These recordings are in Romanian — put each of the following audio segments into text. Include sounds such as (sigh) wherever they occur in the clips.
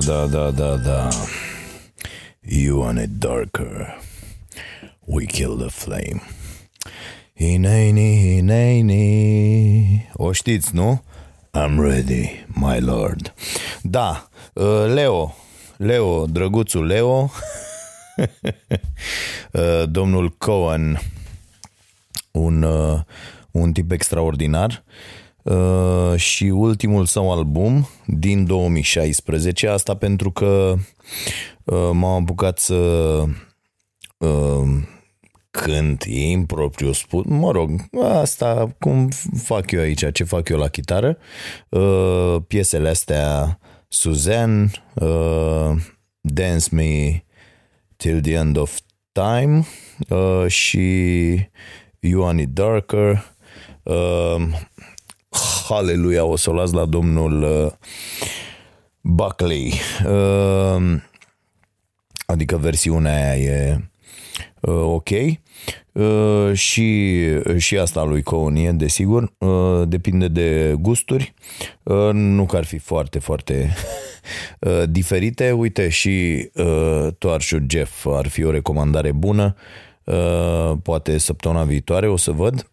Da, da, da, da, da. You want it darker. We kill the flame. Hineni, hineni. O știți, nu? I'm ready, my lord. Da, uh, Leo, Leo, drăguțul Leo, (laughs) uh, domnul Cohen, un, uh, un tip extraordinar uh, și ultimul său album din 2016, asta pentru că uh, m-am apucat să uh, cânt impropriu spus, mă rog, asta cum fac eu aici, ce fac eu la chitară, uh, piesele astea Suzanne, uh, Dance Me Till the End of Time uh, și You Want It Darker. Uh, Haleluia, o să o las la domnul uh, Buckley. Uh, adică versiunea aia e uh, ok. Uh, și, și asta lui Cohen e, desigur. Uh, depinde de gusturi. Uh, nu că ar fi foarte, foarte (laughs) uh, diferite. Uite, și uh, Toarșul Jeff ar fi o recomandare bună. Uh, poate săptămâna viitoare o să văd uh,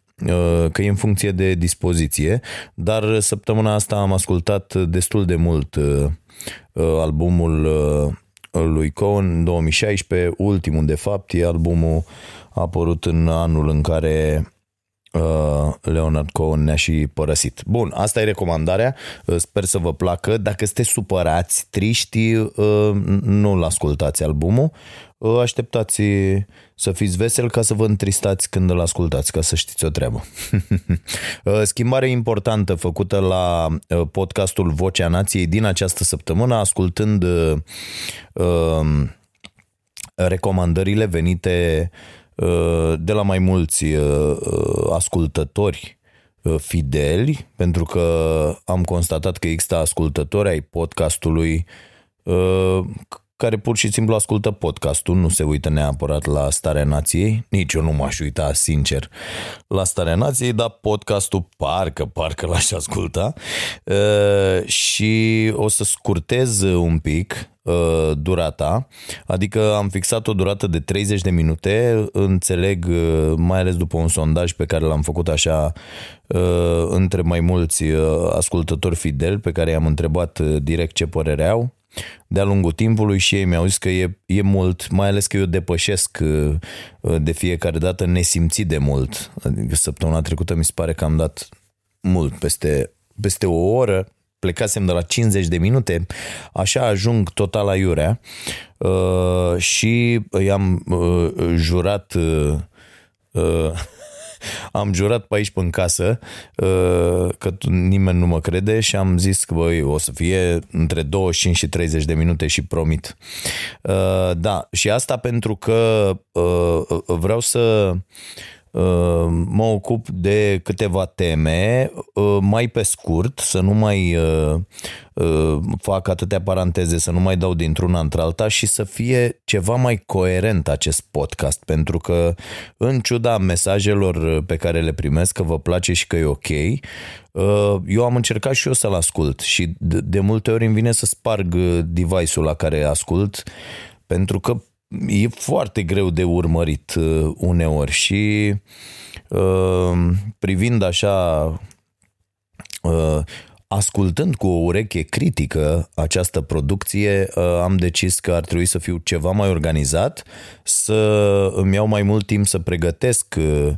că e în funcție de dispoziție, dar săptămâna asta am ascultat destul de mult uh, uh, albumul uh, lui Cohen în 2016, ultimul de fapt, e albumul a apărut în anul în care uh, Leonard Cohen ne-a și părăsit. Bun, asta e recomandarea, uh, sper să vă placă. Dacă sunteți supărați, triști, uh, nu-l ascultați albumul, uh, așteptați să fiți vesel ca să vă întristați când îl ascultați, ca să știți o treabă. (laughs) Uh, Schimbare importantă făcută la uh, podcastul Vocea Nației din această săptămână, ascultând uh, uh, recomandările venite uh, de la mai mulți uh, uh, ascultători uh, fideli, pentru că am constatat că există ascultători ai podcastului uh, care pur și simplu ascultă podcastul, nu se uită neapărat la Starea Nației, nici eu nu m-aș uita, sincer, la Starea Nației, dar podcastul parcă, parcă l-aș asculta. Uh, și o să scurtez un pic uh, durata, adică am fixat o durată de 30 de minute, înțeleg, uh, mai ales după un sondaj pe care l-am făcut așa uh, între mai mulți uh, ascultători fideli pe care i-am întrebat uh, direct ce părere au, de-a lungul timpului și ei mi-au zis că e, e mult, mai ales că eu depășesc uh, de fiecare dată nesimțit de mult. Adică săptămâna trecută mi se pare că am dat mult, peste, peste o oră, plecasem de la 50 de minute, așa ajung total la iurea uh, și i-am uh, jurat uh, uh, am jurat pe aici pe în casă uh, că tu- nimeni nu mă crede și am zis că băi, o să fie între 25 și 30 de minute și promit. Uh, Da, și asta pentru că uh, vreau să uh, mă ocup de câteva teme. Uh, mai pe scurt, să nu mai uh, uh, fac atâtea paranteze, să nu mai dau dintr-una într-alta și să fie ceva mai coerent acest podcast, pentru că în ciuda mesajelor pe care le primesc că vă place și că e ok, uh, eu am încercat și eu să-l ascult și de, de multe ori îmi vine să sparg uh, device-ul la care ascult pentru că e foarte greu de urmărit uh, uneori și uh, privind așa uh, ascultând cu o ureche critică această producție, uh, am decis că ar trebui să fiu ceva mai organizat, să îmi iau mai mult timp să pregătesc uh, uh,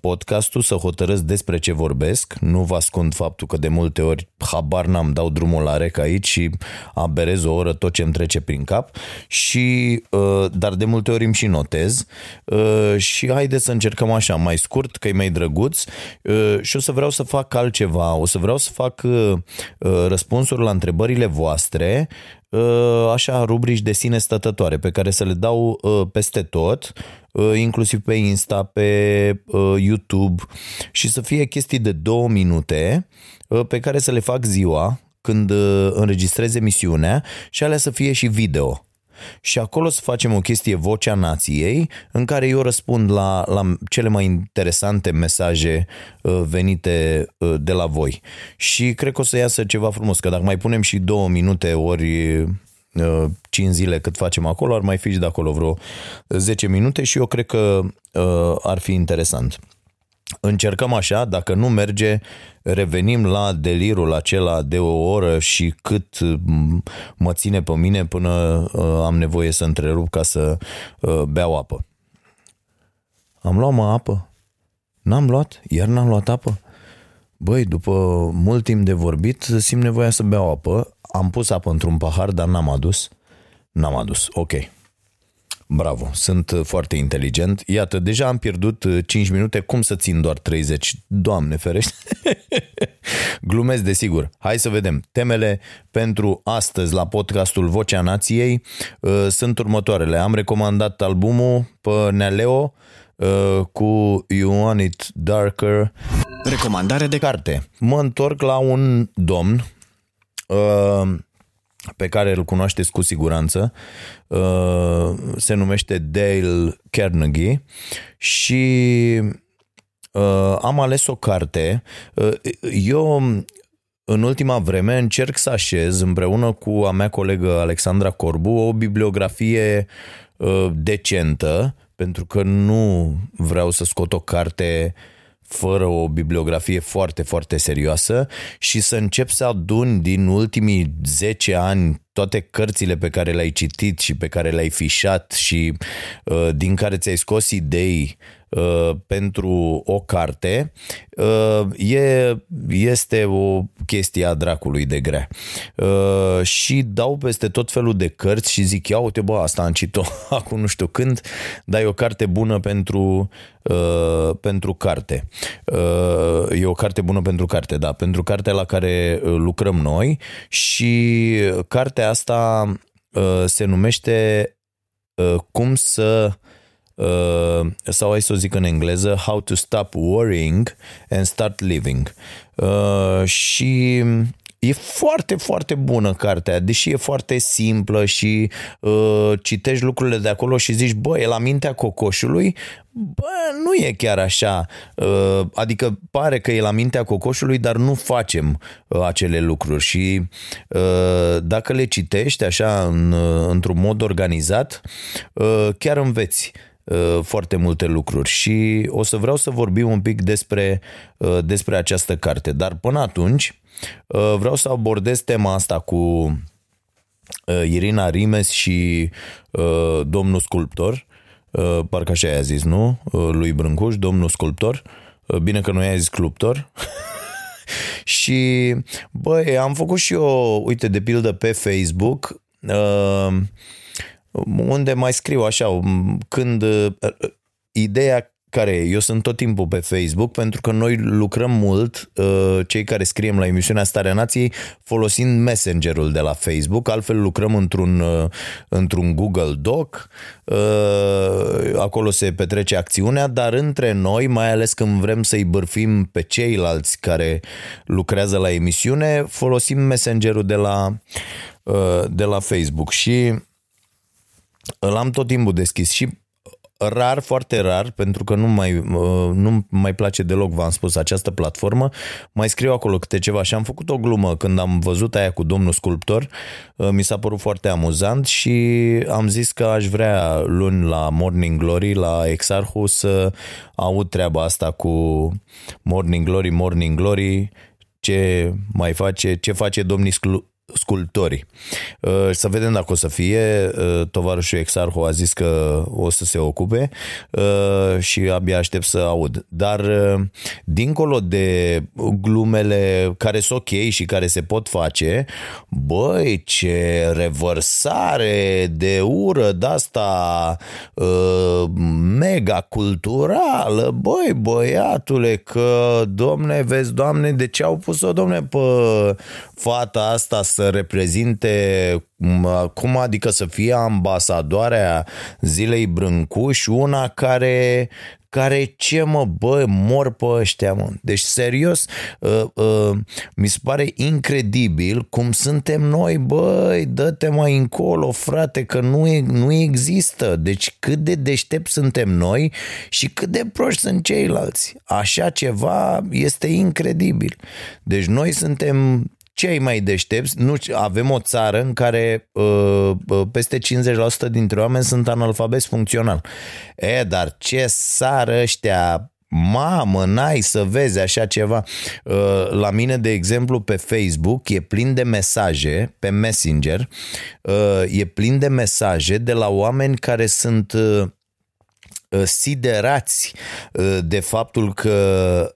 podcastul, să hotărăsc despre ce vorbesc. Nu vă ascund faptul că de multe ori habar n-am, dau drumul la rec aici și aberez o oră tot ce îmi trece prin cap. Și, uh, dar de multe ori îmi și notez. Uh, și haideți să încercăm așa, mai scurt, că e mai drăguț. Uh, și o să vreau să fac altceva. O să vreau să fac uh, uh, răspunsuri la întrebările voastre Uh, așa rubrici de sine stătătoare pe care să le dau uh, peste tot, uh, inclusiv pe Insta, pe YouTube și să fie chestii de două minute pe care să le fac ziua când înregistrez emisiunea și alea să fie și video și acolo să facem o chestie Vocea Nației în care eu răspund la, la cele mai interesante mesaje uh, venite uh, de la voi. Și cred că o să iasă ceva frumos, că dacă mai punem și două minute ori 5 uh, zile cât facem acolo, ar mai fi și de acolo vreo 10 minute și eu cred că ar fi interesant. Încercăm așa, dacă nu merge, revenim la delirul acela de o oră și cât mă ține pe mine până uh, am nevoie să întrerup ca să uh, beau apă. Am luat mă apă? N-am luat? Iar n-am luat apă? Băi, după mult timp de vorbit, simt nevoia să beau apă. Am pus apă într-un pahar, dar n-am adus. N-am adus. Ok. Bravo, sunt uh, foarte inteligent. Iată, deja am pierdut 5 uh, minute, cum să țin doar 30? Doamne ferește! (laughs) Glumesc, desigur. Hai să vedem. Temele pentru astăzi la podcastul Vocea Nației uh, sunt următoarele. Am recomandat albumul pe Nealeo uh, cu You Want It Darker. Recomandare de carte. Mă întorc la un domn uh, pe care îl cunoașteți cu siguranță, uh, se numește Dale Carnegie și uh, am ales o carte. Uh, eu în ultima vreme încerc să așez împreună cu a mea colegă Alexandra Corbu o bibliografie decentă, pentru că nu vreau să scot o carte uh, fără o bibliografie foarte, foarte serioasă și să încep să adun din ultimii 10 ani toate cărțile pe care le-ai citit și pe care le-ai fișat și uh, din care ți-ai scos idei uh, pentru o carte, uh, e, este o chestie a dracului de grea. Uh, și dau peste tot felul de cărți și zic, ia uite bă, asta am citit-o (laughs) acum nu știu când, dar e o carte bună pentru, uh, pentru carte. Uh, e o carte bună pentru carte, da, pentru cartea la care uh, lucrăm noi și cartea asta uh, se numește uh, Cum să uh, sau hai să o zic în engleză How to stop worrying and start living. Uh, și E foarte, foarte bună cartea, deși e foarte simplă și uh, citești lucrurile de acolo și zici, bă, e la mintea cocoșului, bă, nu e chiar așa. Uh, adică pare că e la mintea cocoșului, dar nu facem uh, acele lucruri și uh, dacă le citești așa în, uh, într-un mod organizat, uh, chiar înveți uh, foarte multe lucruri și o să vreau să vorbim un pic despre, uh, despre această carte. Dar până atunci Uh, vreau să abordez tema asta cu uh, Irina Rimes și uh, domnul sculptor, parcă așa i-a zis, nu? Lui Brâncuș, domnul sculptor. Bine că nu i-a zis sculptor. (laughs) și, băi, am făcut și eu, uite, de pildă pe Facebook, unde mai scriu așa, când ideea care e? Eu sunt tot timpul pe Facebook pentru că noi lucrăm mult, uh, cei care scriem la emisiunea Starea Nației, folosind Messengerul de la Facebook, altfel lucrăm într-un, uh, într-un Google Doc, uh, acolo se petrece acțiunea, dar între noi, mai ales când vrem să-i bârfim pe ceilalți care lucrează la emisiune, folosim Messengerul de la, de la Facebook. Și îl am tot timpul deschis. Și rar, foarte rar, pentru că nu mai, nu mai place deloc, v-am spus, această platformă, mai scriu acolo câte ceva și am făcut o glumă când am văzut aia cu domnul sculptor, uh, mi s-a părut foarte amuzant și am zis că aș vrea luni la Morning Glory, la Exarhu, să aud treaba asta cu Morning Glory, Morning Glory, ce mai face, ce face domnul sculptorii. Uh, Să vedem dacă o să fie. Uh, Tovarășul Exarhu a zis că o să se ocupe uh, și abia aștept să aud. Dar uh, dincolo de glumele care sunt ok și care se pot face, băi, ce revărsare de ură de asta uh, mega culturală, băi, băiatule, că, domne, vezi, doamne, de ce au pus-o, domne, pe fata asta să reprezinte m- cum adică să fie ambasadoarea zilei Brâncuș, una care care ce mă, bă, mor pe ăștia, mă. Deci, serios, uh, uh, mi se pare incredibil cum suntem noi, băi, dă-te mai încolo, frate, că nu, e, nu există. Deci cât de deștept suntem noi și cât de proști sunt ceilalți. Așa ceva este incredibil. Deci noi suntem cei mai deștepți, nu, avem o țară în care uh, uh, peste 50% dintre oameni sunt analfabeti funcțional. E, dar ce sară ăștia Mamă, n-ai să vezi așa ceva. Uh, La mine, de exemplu, pe Facebook e plin de mesaje, pe Messenger, uh, e plin de mesaje de la oameni care sunt uh, uh, siderați uh, de faptul că uh,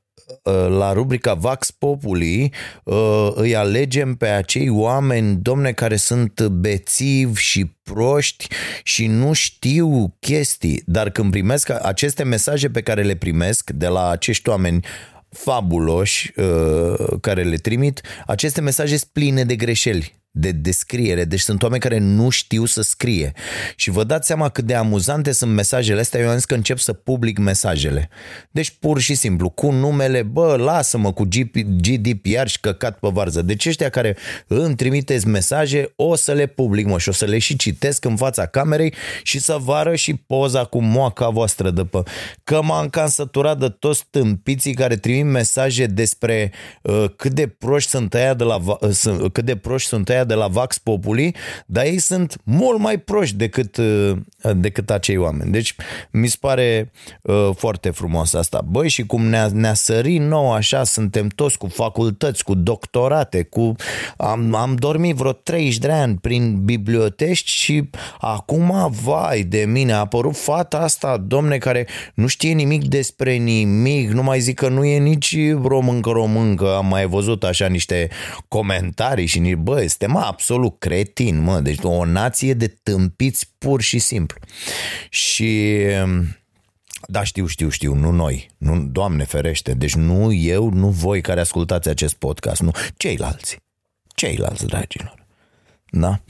la rubrica Vax Populi uh, îi alegem pe acei oameni, domne, care sunt bețivi și proști și nu știu chestii, dar când primesc aceste mesaje pe care le primesc de la acești oameni fabuloși uh, care le trimit, aceste mesaje sunt pline de greșeli de descriere, deci sunt oameni care nu știu să scrie. Și vă dați seama cât de amuzante sunt mesajele astea, eu am zis că încep să public mesajele. Deci pur și simplu, cu numele, bă, lasă-mă cu GDPR și căcat pe varză. Deci ăștia care îmi trimiteți mesaje, o să le public, mă, și o să le și citesc în fața camerei și să vă arăt și poza cu moaca voastră de pe... Că m-am cam săturat de toți tâmpiții care trimit mesaje despre uh, cât de proști sunt aia de la, va- uh, sunt- cât de proști sunt aia de la Vax Populi, dar ei sunt mult mai proști decât, uh, decât acei oameni. Deci mi se pare uh, foarte frumos asta. Băi, și cum ne-a, ne-a sărit nou așa, suntem toți cu facultăți, cu doctorate, cu... Am, am dormit vreo 30 de ani prin biblioteci și acum, vai de mine, a apărut fata asta, domne, care nu știe nimic despre nimic, nu mai zic că nu e nici româncă româncă, am mai văzut așa niște comentarii și ni, bă, suntem absolut cretin, mă, deci o nație de tâmpiți pur și simplu. Și da, știu, știu, știu, nu noi, nu, Doamne ferește, deci nu eu, nu voi care ascultați acest podcast, nu, ceilalți, ceilalți, dragilor. Da?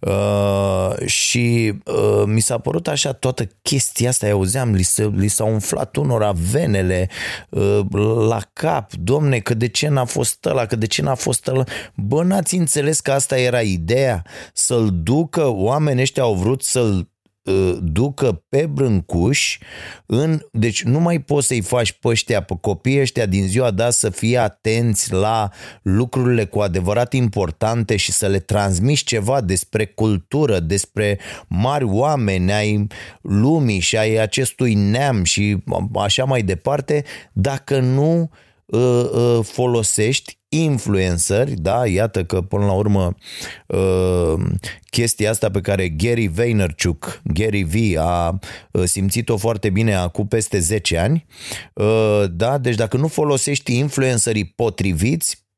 Uh, și uh, mi s-a părut așa toată chestia asta, eu auzeam, li, se, li s-au umflat unora venele uh, la cap, domne, că de ce n-a fost ăla, că de ce n-a fost ăla. Bă, n-ați înțeles că asta era ideea? Să-l ducă, oamenii ăștia au vrut să-l uh, ducă pe brâncuș în, deci nu mai poți să-i faci pe ăștia, pe copiii ăștia din ziua de azi să fie atenți la lucrurile cu adevărat importante și să le transmiți ceva despre cultură, despre mari oameni ai lumii și ai acestui neam și așa mai departe, dacă nu uh, uh, folosești influenceri, da, iată că până la urmă uh, chestia asta pe care Gary Vaynerchuk, Gary V a uh, simțit-o foarte bine acum peste 10 ani, uh, da, deci dacă nu folosești influencerii potriviți,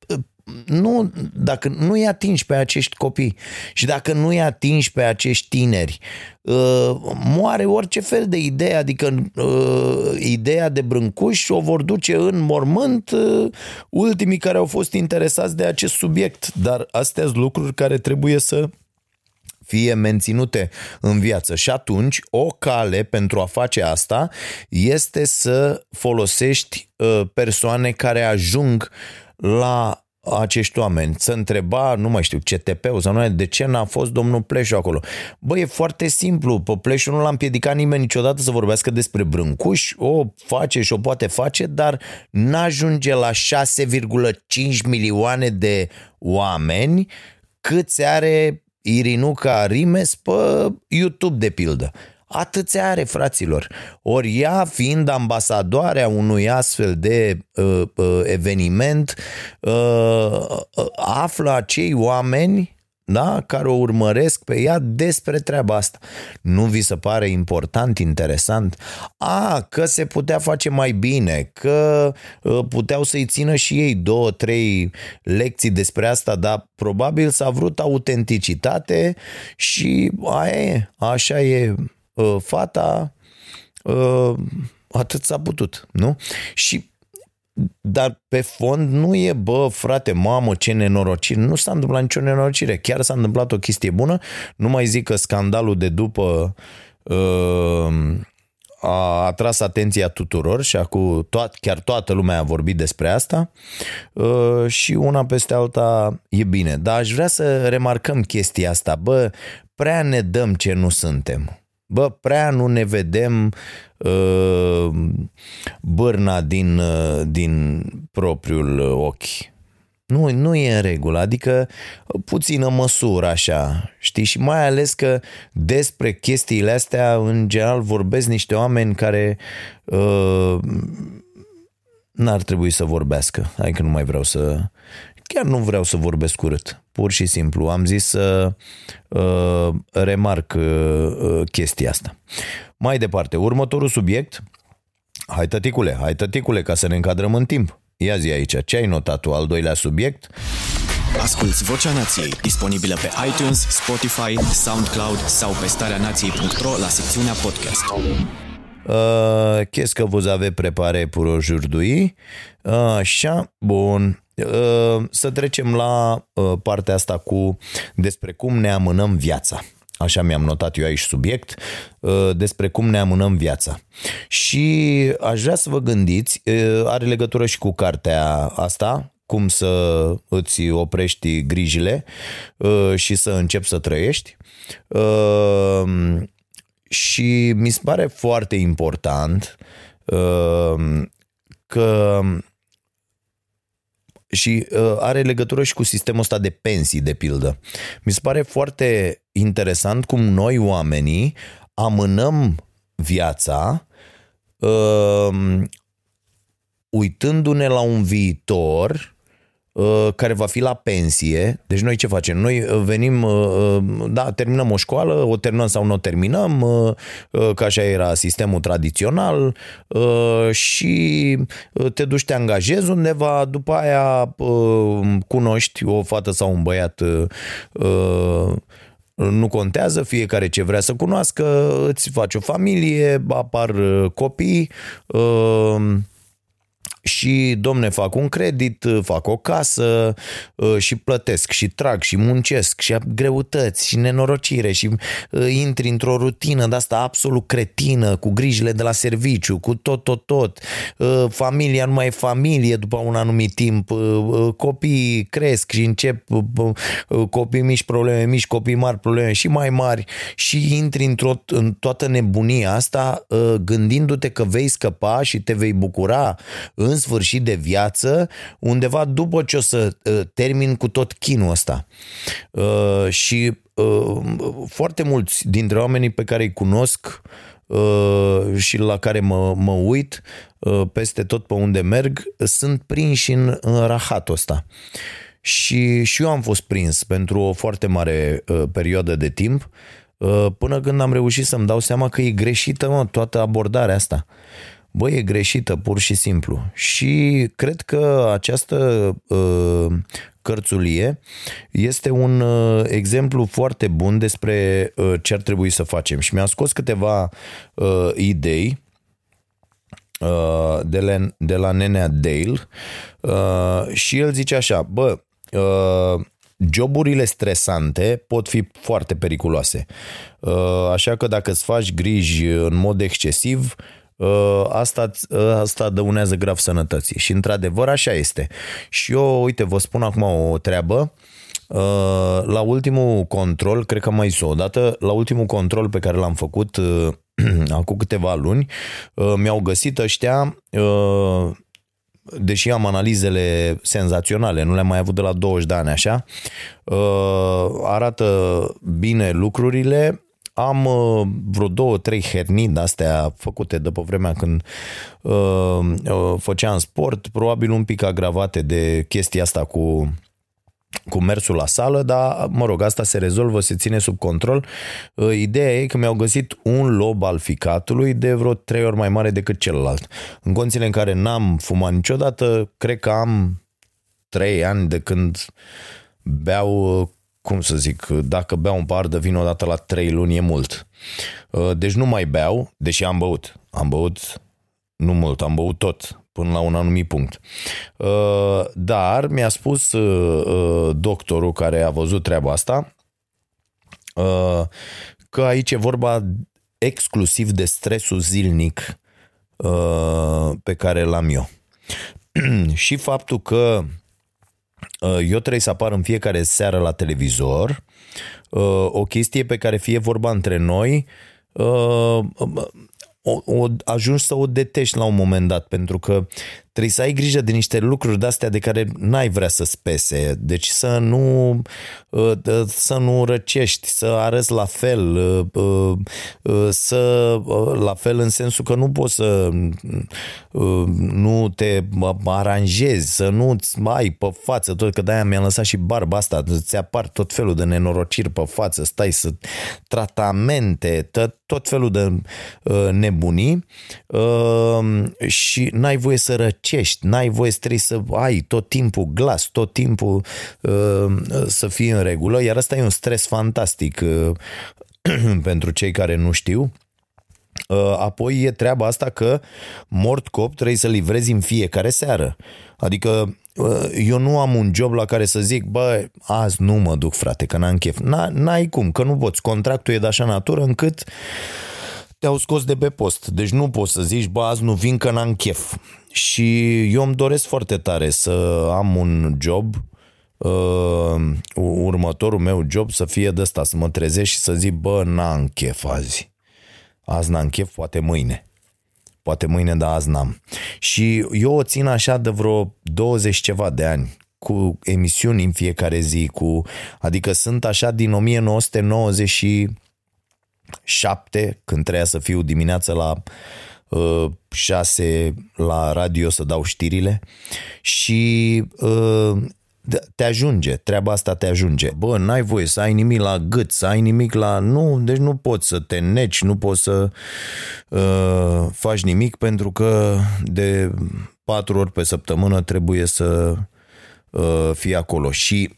nu, dacă nu îi atingi pe acești copii și dacă nu îi atingi pe acești tineri, uh, moare orice fel de idee, adică uh, ideea de brâncuș o vor duce în mormânt uh, ultimii care au fost interesați de acest subiect, dar astea sunt lucruri care trebuie să fie menținute în viață. Și atunci, o cale pentru a face asta este să folosești uh, persoane care ajung la acești oameni, să întreba, nu mai știu, CTP-ul sau nu, de ce n-a fost domnul Pleșu acolo. Băi, e foarte simplu, pe Pleșu nu l-a împiedicat nimeni niciodată să vorbească despre Brâncuș, o face și o poate face, dar n-ajunge la 6,5 milioane de oameni câți are Irinuca Rimes pe YouTube, de pildă. Atâția are, fraților. Ori ea, fiind ambasadoarea unui astfel de uh, uh, eveniment, uh, uh, află acei oameni da? care o urmăresc pe ea despre treaba asta. Nu vi se pare important, interesant? A, că se putea face mai bine, că uh, puteau să-i țină și ei două, trei lecții despre asta, dar probabil s-a vrut autenticitate și aia e, așa e uh, fata, uh, atât s-a putut, nu? Și dar pe fond nu e, bă, frate, mamă, ce nenorocire. Nu s-a întâmplat nicio nenorocire. Chiar s-a întâmplat o chestie bună. Nu mai zic că scandalul de după uh, a atras atenția tuturor și acum toat, chiar toată lumea a vorbit despre asta uh, și una peste alta e bine. Dar aș vrea să remarcăm chestia asta. Bă, prea ne dăm ce nu suntem. Bă, prea nu ne vedem uh, bârna din, uh, din propriul ochi. Nu, nu e în regulă, adică puțină măsură așa, știi? Și mai ales că despre chestiile astea, în general, vorbesc niște oameni care uh, n-ar trebui să vorbească. Adică nu mai vreau să... Chiar nu vreau să vorbesc urât. Pur și simplu. Am zis să uh, remarc uh, uh, chestia asta. Mai departe, următorul subiect. Hai tăticule, hai tăticule, ca să ne încadrăm în timp. Ia zi aici, ce ai notat tu, al doilea subiect? Asculți Vocea Nației, disponibilă pe iTunes, Spotify, SoundCloud sau pe starea nației.ro la secțiunea podcast. Uh, qu'est-ce que vous avez préparé pour aujourd'hui? Uh, așa, bun. Uh, să trecem la uh, partea asta cu despre cum ne amânăm viața. Așa mi-am notat eu aici subiect, uh, despre cum ne amânăm viața. Și aș vrea să vă gândiți, uh, are legătură și cu cartea asta, cum să îți oprești grijile uh, și să începi să trăiești. Și mi se pare foarte important că și uh, are legătură și cu sistemul ăsta de pensii, de pildă. Mi se pare foarte interesant cum noi, oamenii, amânăm viața uh, uitându-ne la un viitor Uh, care va fi la pensie. Deci noi ce facem? Noi uh, venim, uh, da, terminăm o școală, o terminăm sau nu o terminăm, că așa era sistemul tradițional și te duci, te angajezi undeva, după aia cunoști o fată sau un băiat nu contează, fiecare ce vrea să cunoască, îți faci o familie, apar copii, și, domne, fac un credit, fac o casă uh, și plătesc și trag și muncesc și greutăți și nenorocire și uh, intri într-o rutină de asta absolut cretină, cu grijile de la serviciu, cu tot, tot, tot. Uh, familia nu mai e familie după un anumit timp, copiii cresc și încep copii mici probleme mici, copii mari probleme și mai mari și intri într-o, în toată nebunia asta gândindu-te că vei scăpa și te vei bucura în sfârșit de viață, undeva după ce o să uh, termin cu tot chinul ăsta. Uh, și uh, foarte mulți dintre oamenii pe care îi cunosc și la care mă, mă uit peste tot pe unde merg, sunt prinși în, în rahatul ăsta. Și, și eu am fost prins pentru o foarte mare uh, perioadă de timp, uh, până când am reușit să-mi dau seama că e greșită mă, toată abordarea asta. Bă, e greșită, pur și simplu. Și cred că această uh, cărțulie este un uh, exemplu foarte bun despre uh, ce ar trebui să facem. Și mi-am scos câteva uh, idei uh, de, la, de la nenea Dale uh, și el zice așa, bă, uh, joburile stresante pot fi foarte periculoase. Uh, așa că dacă îți faci griji în mod excesiv, Uh, asta, uh, asta dăunează grav sănătății. Și într-adevăr așa este. Și eu, uite, vă spun acum o treabă. Uh, la ultimul control, cred că mai zis o dată, la ultimul control pe care l-am făcut (clears throat) acum câteva luni, mi-au găsit ăștia deși am analizele senzaționale, nu le-am mai avut de la 20 de ani așa, arată bine lucrurile, am uh, vreo două, trei hernii de-astea făcute de pe vremea când uh, uh, făceam sport, probabil un pic agravate de chestia asta cu cu mersul la sală, dar, mă rog, asta se rezolvă, se ține sub control. Uh, ideea e că mi-au găsit un lob al ficatului de vreo trei ori mai mare decât celălalt. În condițiile în care n-am fumat niciodată, cred că am trei ani de când beau, uh, cum să zic, dacă beau un par de vin odată la trei luni e mult. Uh, deci nu mai beau, deși am băut. Am băut nu mult, am băut tot până la un anumit punct. Uh, dar mi-a spus uh, uh, doctorul care a văzut treaba asta că aici e vorba exclusiv de stresul zilnic pe care l-am eu. (clears throat) și faptul că eu trebuie să apar în fiecare seară la televizor, o chestie pe care fie vorba între noi, o, o ajungi să o detești la un moment dat, pentru că trebuie să ai grijă de niște lucruri de-astea de care n-ai vrea să spese. Deci să nu, uh, să nu răcești, să arăți la fel, uh, uh, să la fel în sensul că nu poți să nu te aranjezi, să nu ai pe față tot, că de-aia mi-am lăsat și barba asta, ți apar tot felul de nenorociri pe față, stai să tratamente, tot, tot felul de nebunii și n-ai voie să răci răcești, n-ai voie să trebuie să ai tot timpul glas, tot timpul uh, să fii în regulă, iar asta e un stres fantastic uh, (clears throat) pentru cei care nu știu. Uh, apoi e treaba asta că mort cop trebuie să livrezi în fiecare seară. Adică uh, eu nu am un job la care să zic, bă, azi nu mă duc, frate, că n-am chef. N-ai cum, că nu poți. Contractul e de așa natură încât te-au scos de pe post. Deci nu poți să zici, bă, azi nu vin că n-am chef. Și eu îmi doresc foarte tare să am un job, uh, următorul meu job să fie de asta, să mă trezesc și să zic, bă, n-am chef azi. Azi n-am chef, poate mâine. Poate mâine, dar azi n-am. Și eu o țin așa de vreo 20 ceva de ani cu emisiuni în fiecare zi, cu, adică sunt așa din 1997, când treia să fiu dimineața la 6 la radio să dau știrile și uh, te ajunge, treaba asta te ajunge. Bă, n-ai voie să ai nimic la gât, să ai nimic la... Nu, deci nu poți să te neci, nu poți să uh, faci nimic pentru că de patru ori pe săptămână trebuie să uh, fii acolo. Și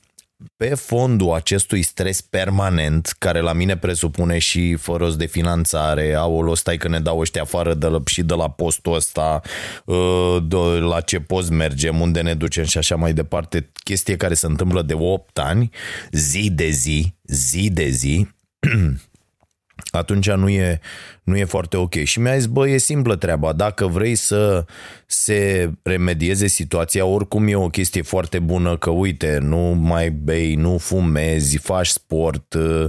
pe fondul acestui stres permanent, care la mine presupune și fără de finanțare, aolo, stai că ne dau ăștia afară de la, și de la postul ăsta, ă, de la ce post mergem, unde ne ducem și așa mai departe, chestie care se întâmplă de 8 ani, zi de zi, zi de zi, (clears throat) atunci nu e, nu e foarte ok. Și mi-a zis, bă, e simplă treaba, dacă vrei să se remedieze situația, oricum e o chestie foarte bună că, uite, nu mai bei, nu fumezi, faci sport, uh,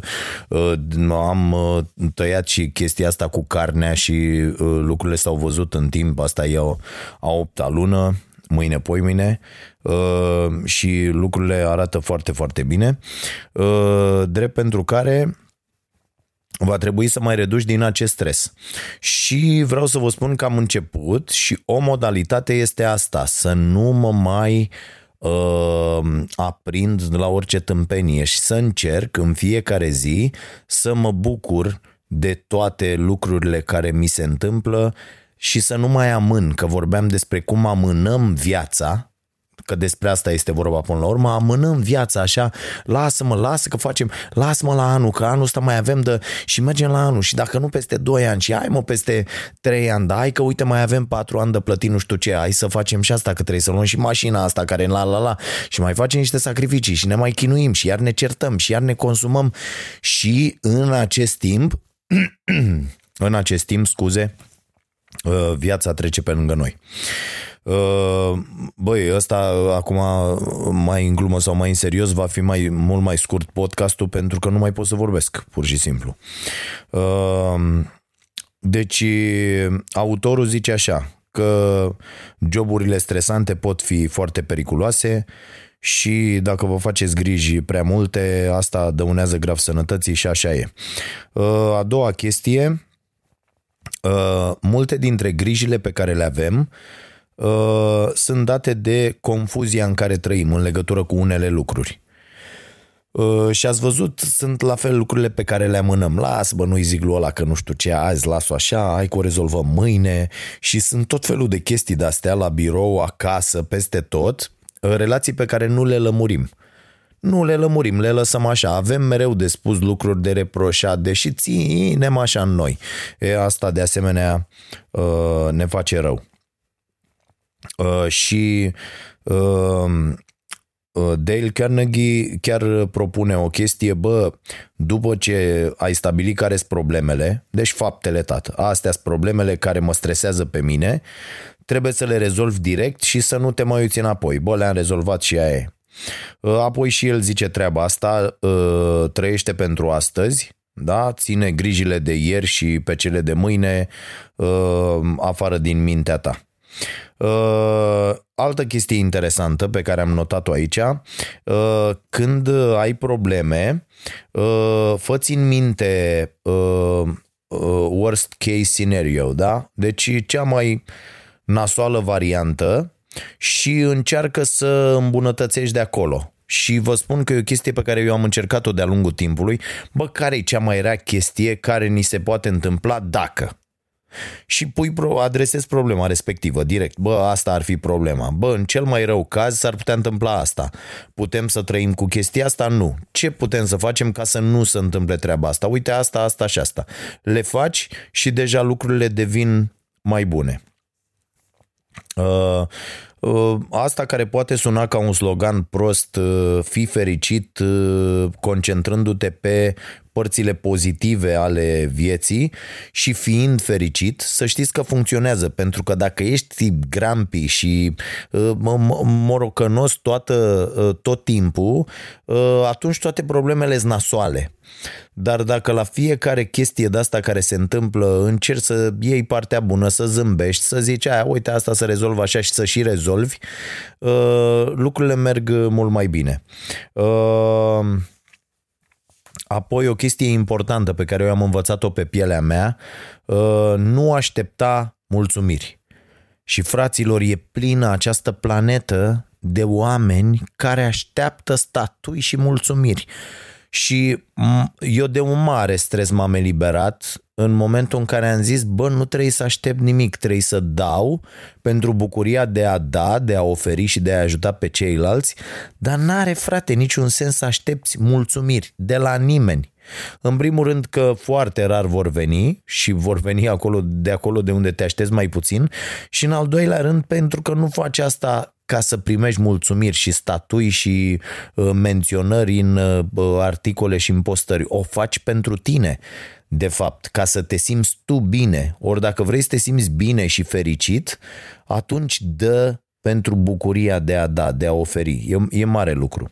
uh, am uh, tăiat și chestia asta cu carnea și lucrurile s-au văzut în timp, asta e a opta lună, mâine, poi mâine și lucrurile arată foarte, foarte bine, drept pentru care va trebui să mai reduci din acest stres. Și vreau să vă spun că am început și o modalitate este asta, să nu mă mai uh, aprind la orice tâmpenie și să încerc în fiecare zi să mă bucur de toate lucrurile care mi se întâmplă și să nu mai amân, că vorbeam despre cum amânăm viața că despre asta este vorba până la urmă, amânăm viața așa, lasă-mă, lasă că facem, lasă-mă la anul, că anul ăsta mai avem de... și mergem la anul și dacă nu peste 2 ani și hai mă peste 3 ani, da, hai că uite mai avem 4 ani de plătit nu știu ce, hai să facem și asta, că trebuie să luăm și mașina asta care la la la și mai facem niște sacrificii și ne mai chinuim și iar ne certăm și iar ne consumăm și în acest timp (clears throat) în acest timp, scuze, uh, viața trece pe lângă noi. Uh, băi, ăsta acum mai în glumă sau mai în serios va fi mai mult mai scurt podcastul pentru că nu mai pot să vorbesc, pur și simplu. Uh, deci, autorul zice așa, că joburile stresante pot fi foarte periculoase și dacă vă faceți griji prea multe, asta dăunează grav sănătății și așa e. Uh, a doua chestie, uh, multe dintre grijile pe care le avem uh, sunt date de confuzia în care trăim în legătură cu unele lucruri. Și ați văzut, sunt la fel lucrurile pe care le amânăm. Las, bă, nu-i zic lui ăla că nu știu ce azi, las-o așa, hai că o rezolvăm mâine. Și sunt tot felul de chestii de-astea la birou, acasă, peste tot, relații pe care nu le lămurim. Nu le lămurim, le lăsăm așa. Avem mereu de spus lucruri de reproșat, deși ținem așa în noi. E, asta de asemenea uh, ne face rău. Uh, și uh, Dale Carnegie chiar propune o chestie, bă, după ce ai stabilit care sunt problemele, deci faptele, tată, astea sunt problemele care mă stresează pe mine, trebuie să le rezolvi direct și să nu te mai uiți înapoi. Bă, le-am rezolvat și aia e. Uh, apoi și el zice treaba asta, uh, trăiește pentru astăzi, da? ține grijile de ieri și pe cele de mâine uh, afară din mintea ta. Altă chestie interesantă pe care am notat-o aici, când ai probleme, fă în minte worst case scenario, da? Deci cea mai nasoală variantă și încearcă să îmbunătățești de acolo. Și vă spun că e o chestie pe care eu am încercat-o de-a lungul timpului. Bă, care e cea mai rea chestie care ni se poate întâmpla dacă? Și pui, adresezi problema respectivă direct. Bă, asta ar fi problema. Bă, în cel mai rău caz s-ar putea întâmpla asta. Putem să trăim cu chestia asta? Nu. Ce putem să facem ca să nu se întâmple treaba asta? Uite asta, asta și asta. Le faci și deja lucrurile devin mai bune. Uh, uh, asta care poate suna ca un slogan prost, uh, fi fericit concentrându-te pe părțile pozitive ale vieții și fiind fericit, să știți că funcționează, pentru că dacă ești grampi și morocănos toată, tot timpul, atunci toate problemele sunt nasoale. Dar dacă la fiecare chestie de asta care se întâmplă încerci să iei partea bună, să zâmbești, să zici, aia, uite, asta să rezolv așa și să și rezolvi, lucrurile merg mult mai bine. Apoi o chestie importantă pe care eu am învățat-o pe pielea mea, uh, nu aștepta mulțumiri. Și fraților, e plină această planetă de oameni care așteaptă statui și mulțumiri. Și eu de un mare stres m-am eliberat în momentul în care am zis, bă, nu trebuie să aștept nimic, trebuie să dau pentru bucuria de a da, de a oferi și de a ajuta pe ceilalți, dar n-are, frate, niciun sens să aștepți mulțumiri de la nimeni. În primul rând că foarte rar vor veni și vor veni acolo, de acolo de unde te aștepți mai puțin și în al doilea rând pentru că nu faci asta ca să primești mulțumiri și statui și uh, menționări în uh, articole și în postări. O faci pentru tine de fapt, ca să te simți tu bine. Ori dacă vrei să te simți bine și fericit, atunci dă pentru bucuria de a da, de a oferi. E, e mare lucru.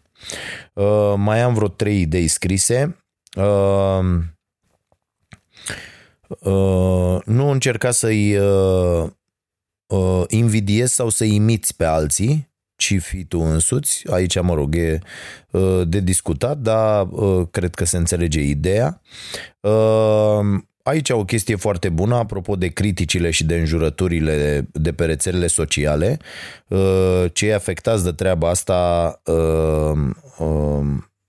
Uh, mai am vreo trei idei scrise. Uh, uh, nu încerca să-i uh, uh, invidiezi sau să imiți pe alții, ci fi tu însuți. Aici, mă rog, e uh, de discutat, dar uh, cred că se înțelege ideea. Uh, aici o chestie foarte bună, apropo de criticile și de înjurăturile de pe rețelele sociale. Cei afectați de treaba asta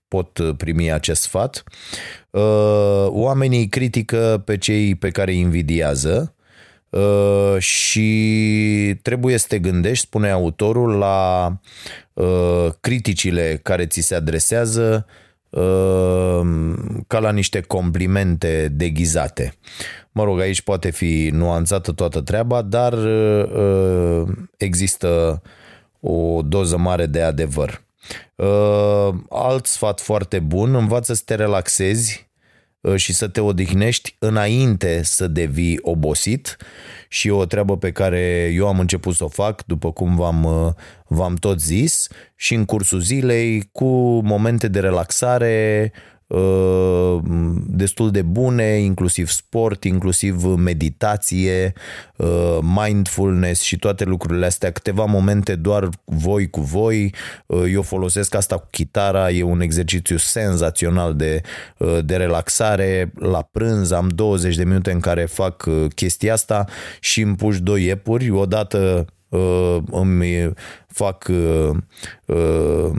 pot primi acest sfat. Oamenii critică pe cei pe care îi invidiază Uh, și trebuie să te gândești, spune autorul, la uh, criticile care ți se adresează uh, ca la niște complimente deghizate. Mă rog, aici poate fi nuanțată toată treaba, dar există o doză mare de adevăr. Alt sfat foarte bun, învață să te relaxezi Uh, și să te odihnești înainte să devii obosit. Și o treabă pe care eu am început să o fac, după cum v-am, uh, v-am tot zis, și în cursul zilei cu momente de relaxare uh, destul de bune, inclusiv sport, inclusiv meditație, uh, mindfulness și toate lucrurile astea, câteva momente doar voi cu voi. Uh, eu folosesc asta cu chitara, e un exercițiu senzațional de, uh, de relaxare. La prânz am 20 de minute în care fac uh, chestia asta și îmi puși doi epuri, odată uh, îmi fac uh, uh,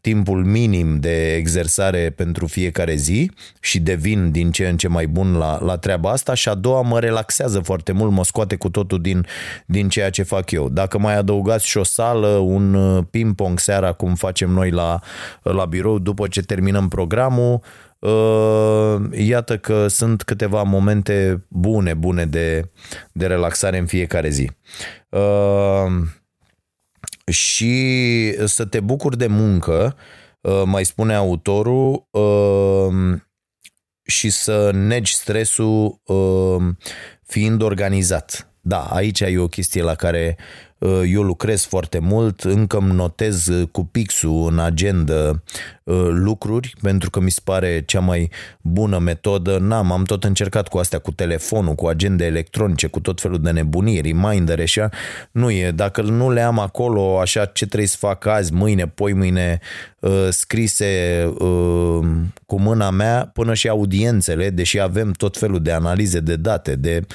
timpul minim de exersare pentru fiecare zi și devin din ce în ce mai bun la, la treaba asta și a doua mă relaxează foarte mult, mă scoate cu totul din, din ceea ce fac eu. Dacă mai adăugați și o sală, un uh, ping-pong seara, cum facem noi la, la birou după ce terminăm programul, Uh, iată că sunt câteva momente bune, bune de, de relaxare în fiecare zi. Uh, și să te bucuri de muncă, uh, mai spune autorul, și să negi stresul fiind organizat. Da, aici e o chestie la care Uh, eu lucrez foarte mult, încă îmi notez uh, cu pixul în agenda uh, lucruri, pentru că mi se pare cea mai bună metodă. N-am, am tot încercat cu astea, cu telefonul, cu agende electronice, cu tot felul de nebunii, reminder așa. Nu e, dacă nu le am acolo, așa ce trebuie să fac azi, mâine, poi mâine, scrise cu mâna mea, până și audiențele, deși avem tot felul de analize de date, de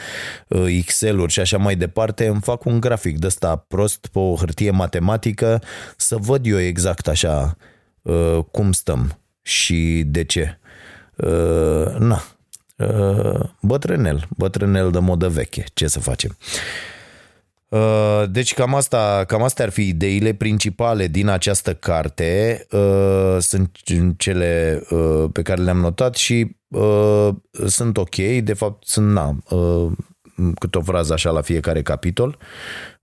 Excel-uri și așa mai departe, îmi fac un grafic de ăsta prost pe o hârtie matematică să văd eu exact așa uh, cum stăm și de ce. Uh, na, uh, bătrânel, bătrânel de modă veche, ce să facem. Uh, deci cam asta, cam astea ar fi ideile principale din această carte. Uh, sunt cele uh, pe care le-am notat și sunt ok. De fapt, sunt na, cât o frază așa la fiecare capitol.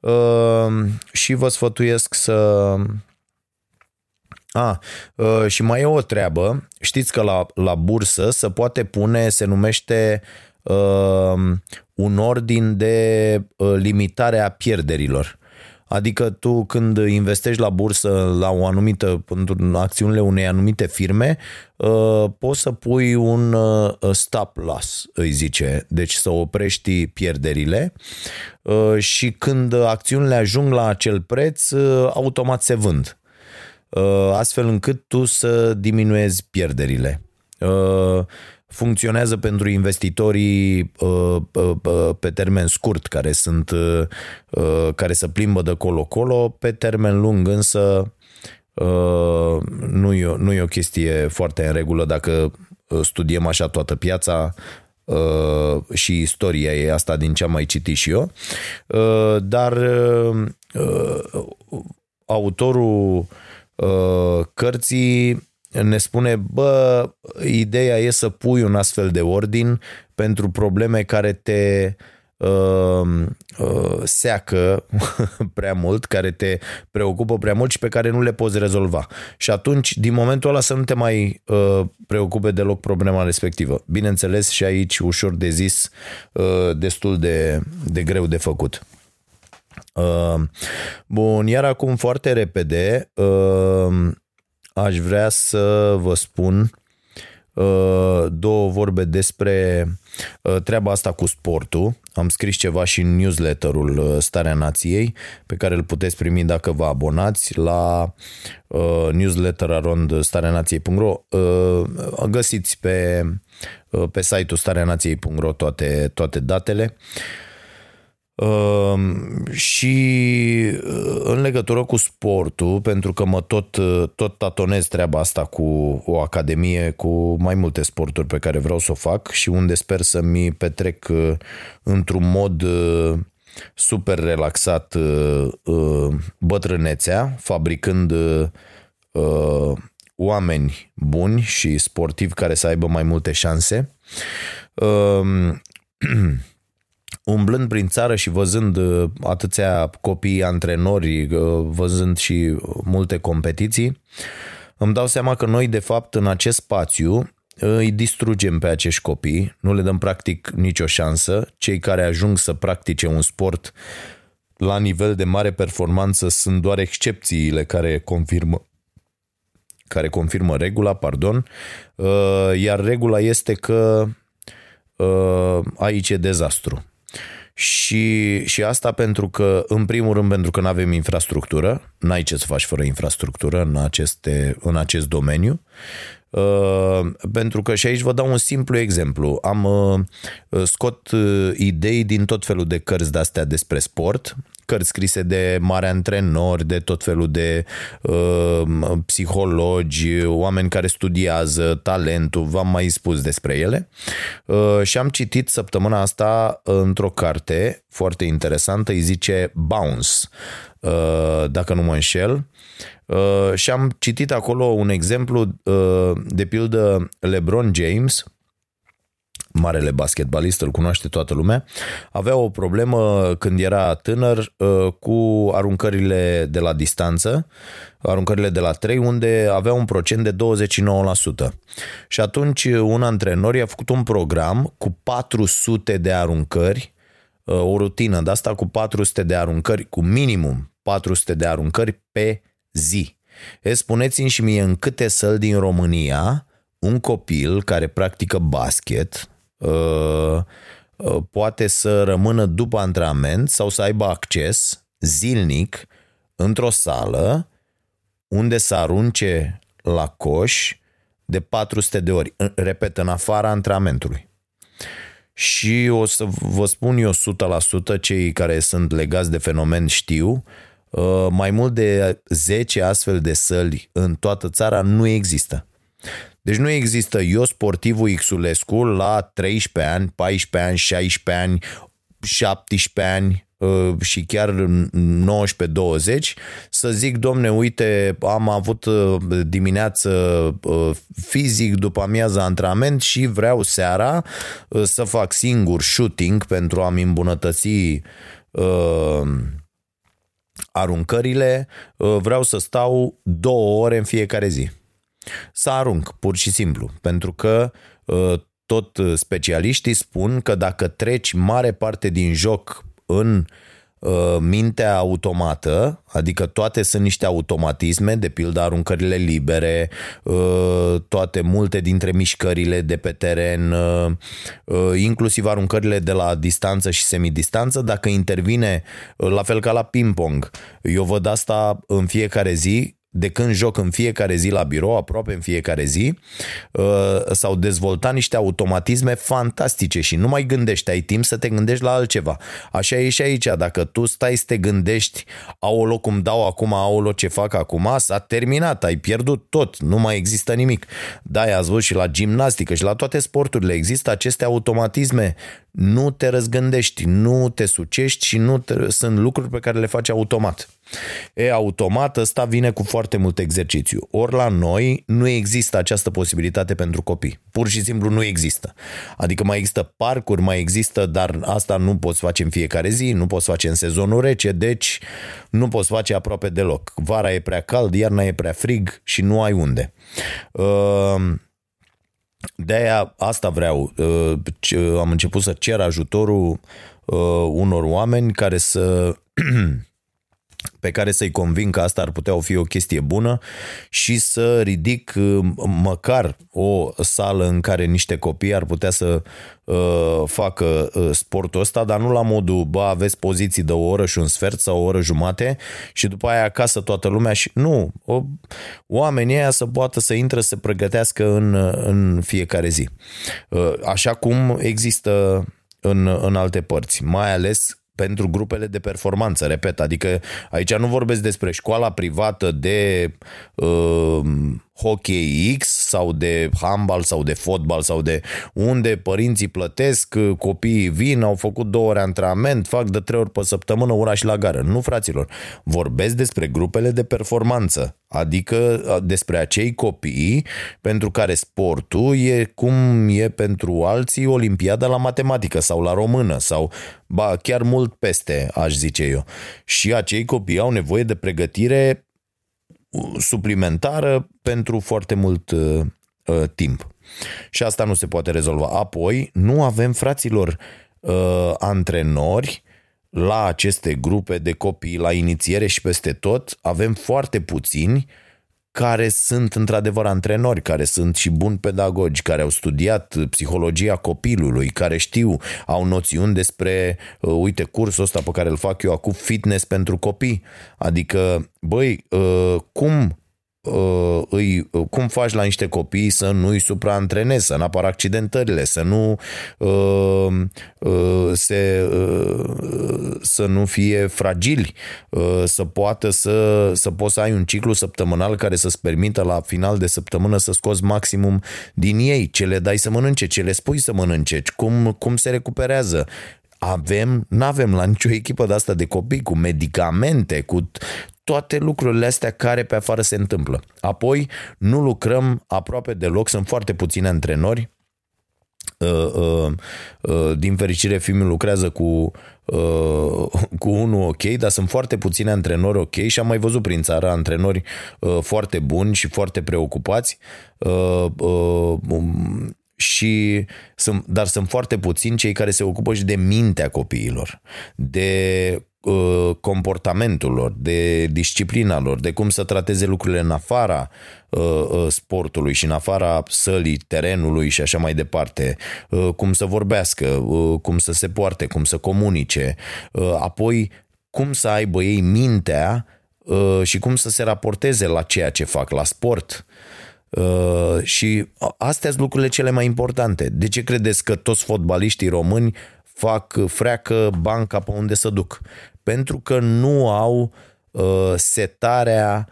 Ehm, și vă sfătuiesc să... A, uh, și mai e o treabă. Știți că la, la bursă se poate pune, se numește uh, un ordin de uh, limitare a pierderilor. Adică tu când investești la bursă la o anumită, pentru acțiunile unei anumite firme, uh, poți să pui un uh, stop loss, îi zice, deci să oprești pierderile uh, și când acțiunile ajung la acel preț, automat se vând. Astfel încât tu să diminuezi pierderile funcționează pentru investitorii uh, uh, uh, pe termen scurt, care sunt care se plimbă de colo-colo, pe termen lung însă nu e, nu e o chestie foarte în regulă dacă studiem așa toată piața, și istoria e asta din ce am mai citit și eu, dar autorul cărții ne spune, bă, ideea e să pui un astfel de ordin pentru probleme care te uh, uh, seacă (laughs) prea mult, care te preocupă prea mult și pe care nu le poți rezolva. Și atunci, din momentul ăla, să nu te mai uh, preocupe deloc problema respectivă. Bineînțeles, și aici ușor de zis, uh, destul de, de greu de făcut. Uh, bun, iar acum foarte repede, uh, aș vrea să vă spun uh, două vorbe despre uh, treaba asta cu sportul. Am scris ceva și în newsletterul uh, Starea Nației, pe care îl puteți primi dacă vă abonați la newsletter arond stareanației.ro. Găsiți pe, pe site-ul stareanației.ro toate, toate datele. Ehm, și uh, în legătură cu sportul, pentru că mă tot, uh, tot tatonez treaba asta cu o academie cu mai multe sporturi pe care vreau să o fac și unde sper să mi petrec uh, într-un mod super relaxat bătrânețea, fabricând oameni buni și sportivi care să aibă mai multe șanse. (clears throat) Ehm, umblând prin țară și văzând uh, atâția copii antrenori, uh, văzând și multe competiții, îmi dau seama că noi, de fapt, în acest spațiu, îi distrugem pe acești copii, nu le dăm practic nicio șansă. Cei care ajung să practice un sport la nivel de mare performanță sunt doar excepțiile care confirmă care confirmă regula, pardon, uh, iar regula este că uh, aici e dezastru. Și, și asta pentru că, în primul rând, pentru că nu avem infrastructură, n-ai ce să faci fără infrastructură în, aceste, în acest domeniu. Uh, pentru că și aici vă dau un simplu exemplu. Am uh, scot uh, idei din tot felul de cărți de-astea despre sport, cărți scrise de mari antrenori, de tot felul de uh, psihologi, oameni care studiază talentul, v-am mai spus despre ele. Uh, și am citit săptămâna asta într-o carte foarte interesantă, îi zice Bounce, uh, dacă nu mă înșel. Uh, și am citit acolo un exemplu, uh, de pildă LeBron James, marele basketbalist, îl cunoaște toată lumea, avea o problemă când era tânăr uh, cu aruncările de la distanță, aruncările de la 3, unde avea un procent de 29%. Și atunci un antrenor i-a făcut un program cu 400 de aruncări, o rutină de asta cu 400 de aruncări, cu minimum 400 de aruncări pe zi. E, spuneți-mi și mie în câte săli din România un copil care practică basket uh, uh, poate să rămână după antrenament sau să aibă acces zilnic într-o sală unde să arunce la coș de 400 de ori, repet, în afara antrenamentului. Și o să vă spun eu 100% cei care sunt legați de fenomen știu, Uh, mai mult de 10 astfel de săli în toată țara nu există. Deci nu există eu sportivul Xulescu la 13 ani, 14 ani, 16 ani, 17 ani uh, și chiar 19-20 să zic, domne, uite, am avut uh, dimineață fizic, după amiază antrenament și vreau seara să fac singur shooting pentru a-mi îmbunătăți aruncările, uh, vreau să stau două ore în fiecare zi. Să arunc, pur și simplu, pentru că uh, tot specialiștii spun că dacă treci mare parte din joc în Uh, mintea automată, adică toate sunt niște automatisme, de pildă aruncările libere, uh, toate multe dintre mișcările de pe teren, uh, inclusiv aruncările de la distanță și semidistanță, dacă intervine, la fel ca la ping-pong, eu văd asta în fiecare zi, de când joc în fiecare zi la birou, aproape în fiecare zi, uh, s-au dezvoltat niște automatisme fantastice și nu mai gândești, ai timp să te gândești la altceva. Așa e și aici, dacă tu stai să te gândești, aolo cum dau acum, aolo ce fac acum, s-a terminat, ai pierdut tot, nu mai există nimic. Da, ați văzut și la gimnastică și la toate sporturile există aceste automatisme nu te răzgândești, nu te sucești și nu te, sunt lucruri pe care le faci automat. E, automat ăsta vine cu foarte mult exercițiu. Ori la noi nu există această posibilitate pentru copii. Pur și simplu nu există. Adică mai există parcuri, mai există, dar asta nu poți face în fiecare zi, nu poți face în sezonul rece, deci nu poți face aproape deloc. Vara e prea cald, iarna e prea frig și nu ai unde. Uh, de-aia asta vreau. Uh, am început să cer ajutorul uh, unor oameni care să (clears throat) pe care să-i convin că asta ar putea fi o chestie bună și să ridic uh, măcar o sală în care niște copii ar putea să uh, facă uh, sportul ăsta, dar nu la modul, bă, aveți poziții de o oră și un sfert sau o oră jumate și după aia acasă toată lumea și nu, o, oamenii aia să poată să intre să se pregătească în, în fiecare zi. Uh, așa cum există în, în alte părți, mai ales pentru grupele de performanță, repet, adică aici nu vorbesc despre școala privată de uh, hockey X sau de handbal sau de fotbal sau de unde părinții plătesc, copiii vin, au făcut două ore antrenament, fac de trei ori pe săptămână ora și la gară. Nu, fraților, vorbesc despre grupele de performanță, adică despre acei copii pentru care sportul e cum e pentru alții olimpiada la matematică sau la română sau ba, chiar mult peste, aș zice eu. Și acei copii au nevoie de pregătire suplimentară pentru foarte mult uh, uh, timp. Și asta nu se poate rezolva. Apoi, nu avem, fraților, uh, antrenori la aceste grupe de copii, la inițiere și peste tot, avem foarte puțini care sunt într-adevăr antrenori, care sunt și buni pedagogi, care au studiat psihologia copilului, care știu, au noțiuni despre, uh, uite, cursul ăsta pe care îl fac eu acum, fitness pentru copii. Adică, băi, uh, cum uh, îi, uh, cum faci la niște copii să nu îi supraantrenezi, să nu apară accidentările, să nu uh, uh, se, uh, să nu fie fragili, uh, să poată să, să poți să ai un ciclu săptămânal care să-ți permită la final de săptămână să scoți maximum din ei, ce le dai să mănânce, ce le spui să mănânce, cum, cum se recuperează, avem, nu avem la nicio echipă de asta de copii cu medicamente, cu toate lucrurile astea care pe afară se întâmplă. Apoi, nu lucrăm aproape deloc, sunt foarte puțini antrenori. Uh, uh, uh, din fericire, filmul lucrează cu, (laughs) cu unul ok, dar sunt foarte puțini antrenori ok și am mai văzut prin țară antrenori foarte buni și foarte preocupați um, și sunt, dar sunt foarte puțini cei care se ocupă și de mintea copiilor, de uh, comportamentul lor, de disciplina lor, de cum să trateze lucrurile în afara uh, uh, sportului și în afara sălii, terenului și așa mai departe, uh, cum să vorbească, uh, cum să se poarte, cum să comunice, uh, apoi cum să aibă ei mintea uh, și cum să se raporteze la ceea ce fac, la sport, Uh, și astea sunt lucrurile cele mai importante. De ce credeți că toți fotbaliștii români fac freacă banca pe unde să duc? Pentru că nu au uh, setarea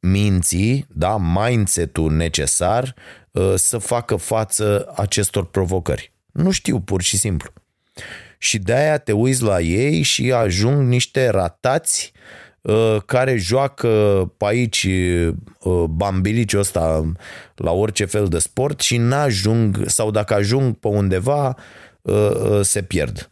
minții, da, mindset-ul necesar uh, să facă față acestor provocări. Nu știu, pur și simplu. Și de-aia te uiți la ei și ajung niște ratați uh, Uh, care joacă pe aici uh, bambiliciul ăsta la orice fel de sport și n-ajung, sau dacă ajung pe undeva, uh, se pierd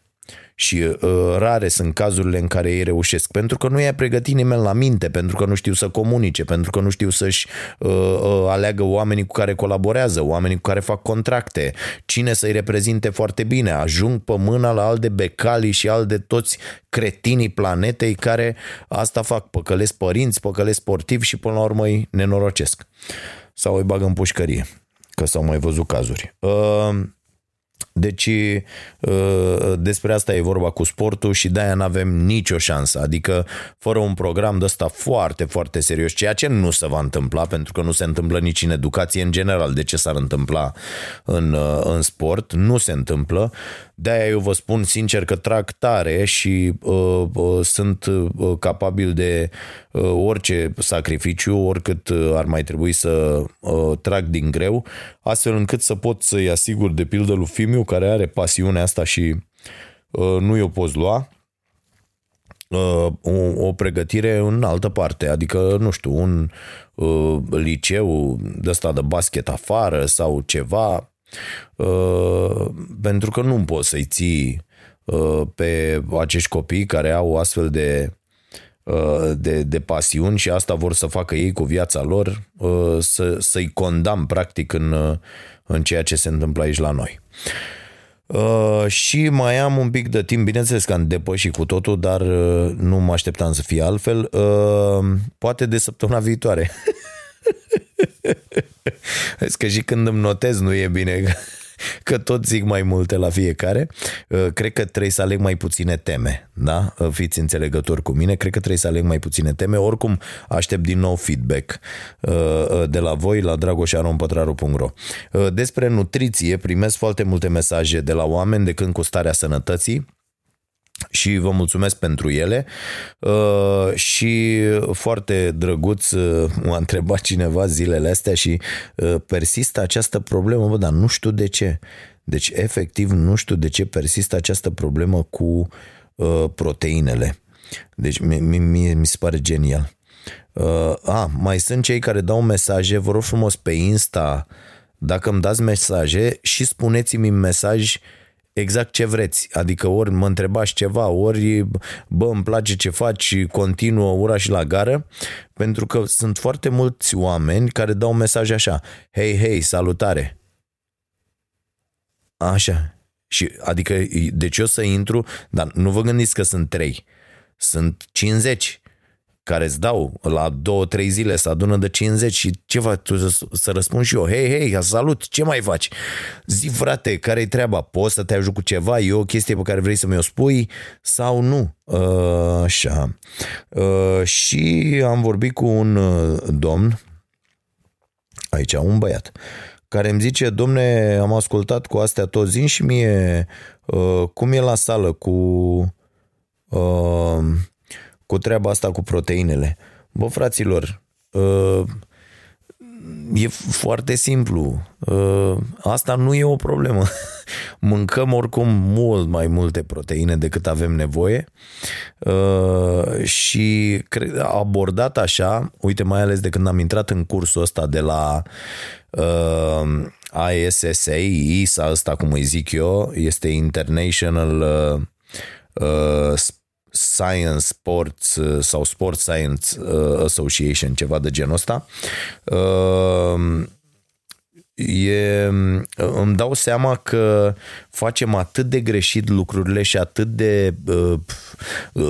și uh, rare sunt cazurile în care ei reușesc, pentru că nu i-a pregătit nimeni la minte, pentru că nu știu să comunice, pentru că nu știu să-și uh, uh, aleagă oamenii cu care colaborează, oamenii cu care fac contracte, cine să-i reprezinte foarte bine, ajung pe mâna la al de becali și al de toți cretinii planetei care asta fac, păcălesc părinți, păcălesc sportivi și până la urmă îi nenorocesc sau îi bagă în pușcărie, că s-au mai văzut cazuri. Uh, deci uh, despre asta e vorba cu sportul și de-aia nu avem nicio șansă. Adică fără un program de ăsta foarte, foarte serios, ceea ce nu se va întâmpla, pentru că nu se întâmplă nici în educație în general. De ce s-ar întâmpla în, uh, în sport? Nu se întâmplă. De-aia eu vă spun sincer că trag tare și uh, uh, sunt uh, capabil de uh, orice sacrificiu, oricât uh, ar mai trebui să uh, trag din greu, astfel încât să pot să-i asigur de pildă lui Fimiu, care are pasiunea asta și uh, nu i-o poți lua, uh, o, o pregătire în altă parte, adică, nu știu, un uh, liceu de ăsta de basket afară sau ceva, Uh, pentru că nu poți să-i ții uh, pe acești copii care au astfel de, uh, de, de pasiuni și asta vor să facă ei cu viața lor, să, să-i condamn practic în, în ceea ce se întâmplă aici la noi. Uh, și mai am un pic de timp, bineînțeles că am depășit cu totul, dar uh, nu mă așteptam să fie altfel. Uh, poate de săptămâna viitoare. (laughs) Vezi că și când îmi notez nu e bine că tot zic mai multe la fiecare. Uh, cred că trebuie să aleg mai puține teme, da? Uh, fiți înțelegători cu mine, cred că trebuie să aleg mai puține teme. Oricum, aștept din nou feedback uh, de la voi la dragoșarompătraru.ro Despre nutriție primesc foarte multe mesaje de la oameni de când cu starea sănătății și vă mulțumesc pentru ele uh, și foarte drăguț uh, m-a întrebat cineva zilele astea și uh, persistă această problemă, bă, dar nu știu de ce. Deci efectiv nu știu de ce persistă această problemă cu proteinele. Deci mi, mi, mi se pare genial. A, mai sunt cei care dau mesaje, vă rog frumos pe Insta, dacă îmi dați mesaje și spuneți-mi în mesaj uh, exact ce vreți. Adică ori mă întrebați ceva, ori bă, îmi place ce faci, continuă oraș și la gară, pentru că sunt foarte mulți oameni care dau mesaje așa, hei, hei, salutare. Așa. Și, adică, deci eu să intru, dar nu vă gândiți că sunt trei, sunt 50 care îți dau la două, trei zile să adună de 50 și ce faci tu să, să răspund și eu, hei, hei, salut, ce mai faci? Zi, frate, care-i treaba? Poți să te ajut cu ceva? E o chestie pe care vrei să mi-o spui sau nu? Uh, așa. Uh, și am vorbit cu un uh, domn, aici, un băiat, care îmi zice, domne, am ascultat cu astea tot zi și mie uh, cum e la sală cu uh, cu treaba asta cu proteinele. Bă, fraților, uh, e foarte simplu. Uh, asta nu e o problemă. (laughs) Mâncăm oricum mult mai multe proteine decât avem nevoie uh, și abordat așa, uite mai ales de când am intrat în cursul ăsta de la ISSA, ISA ăsta cum îi zic eu, este International uh, Science Sports uh, sau Sport Science uh, Association, ceva de genul ăsta, uh, e, îmi dau seama că facem atât de greșit lucrurile și atât de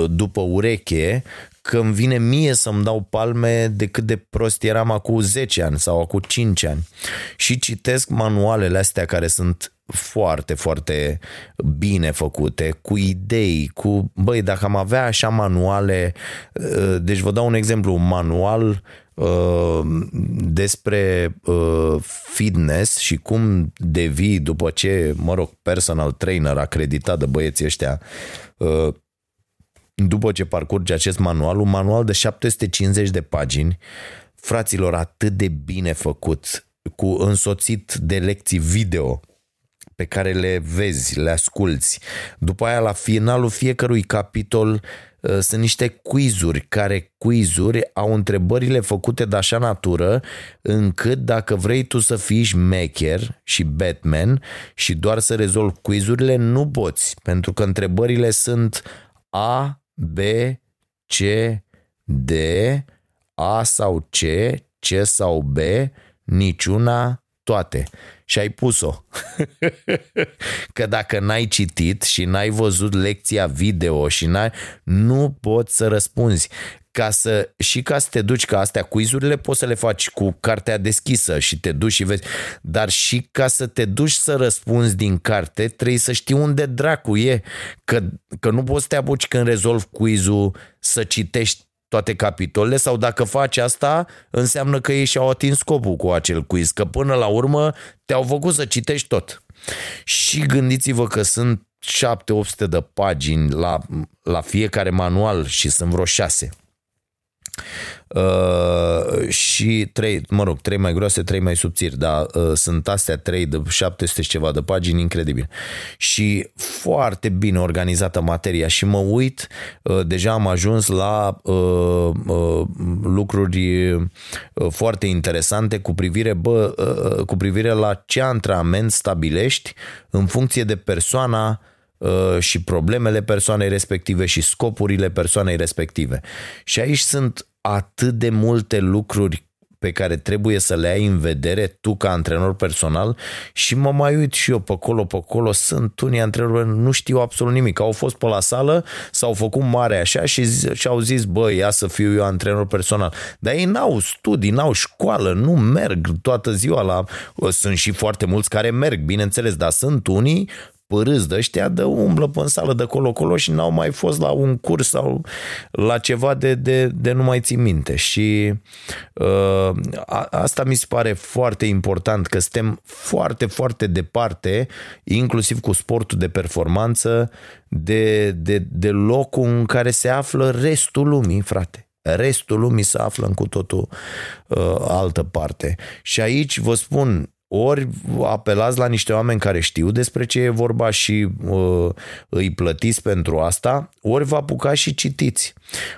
după ureche că îmi vine mie să-mi dau palme de cât de prost eram acum 10 ani sau acum 5 ani. Și citesc manualele astea care sunt foarte, foarte bine făcute, cu idei, cu, băi, dacă am avea așa manuale, uh, deci vă dau un exemplu, un manual uh, despre uh, fitness și cum devii după ce, mă rog, personal trainer acreditat de băieții ăștia după ce parcurge acest manual, un manual de 750 de pagini, fraților, atât de bine făcut, cu însoțit de lecții video pe care le vezi, le asculți. După aia, la finalul fiecărui capitol, uh, sunt niște quizuri, care quizuri au întrebările făcute de așa natură încât dacă vrei tu să fii șmecher și Batman și doar să rezolvi quizurile, nu poți, pentru că întrebările sunt A, B, C, D, A sau C, C sau B, niciuna, toate și ai pus-o. (laughs) că dacă n-ai citit și n-ai văzut lecția video și n-ai, nu poți să răspunzi. Ca să, și ca să te duci ca astea quizurile poți să le faci cu cartea deschisă și te duci și vezi, dar și ca să te duci să răspunzi din carte trebuie să știi unde dracu e, că, că nu poți să te apuci când rezolvi quizul să citești toate capitolele sau dacă faci asta, înseamnă că ei și-au atins scopul cu acel quiz, că până la urmă te-au făcut să citești tot. Și gândiți-vă că sunt 7-800 de pagini la, la fiecare manual și sunt vreo 6. Uh, și trei, mă rog, trei mai groase, trei mai subțiri, dar uh, sunt astea trei de 700 și ceva de pagini, incredibil. Și foarte bine organizată materia și mă uit, uh, deja am ajuns la uh, uh, lucruri uh, foarte interesante cu privire, bă, uh, cu privire la ce antrenament stabilești în funcție de persoana uh, și problemele persoanei respective și scopurile persoanei respective. Și aici sunt atât de multe lucruri pe care trebuie să le ai în vedere tu ca antrenor personal și mă mai uit și eu pe acolo, pe acolo, sunt unii antrenori nu știu absolut nimic, au fost pe la sală, s-au făcut mare așa și, și au zis, băi, ia să fiu eu antrenor personal. Dar ei n-au studii, n-au școală, nu merg toată ziua la... Sunt și foarte mulți care merg, bineînțeles, dar sunt unii părâți de ăștia de umblă pe în sală de colo-colo și n-au mai fost la un curs sau la ceva de, de, de nu mai țin minte. Și uh, a, asta mi se pare foarte important, că suntem foarte, foarte departe, inclusiv cu sportul de performanță, de, de, de locul în care se află restul lumii, frate. Restul lumii se află în cu totul uh, altă parte. Și aici vă spun, ori apelați la niște oameni care știu despre ce e vorba și uh, îi plătiți pentru asta, ori vă apucați și citiți.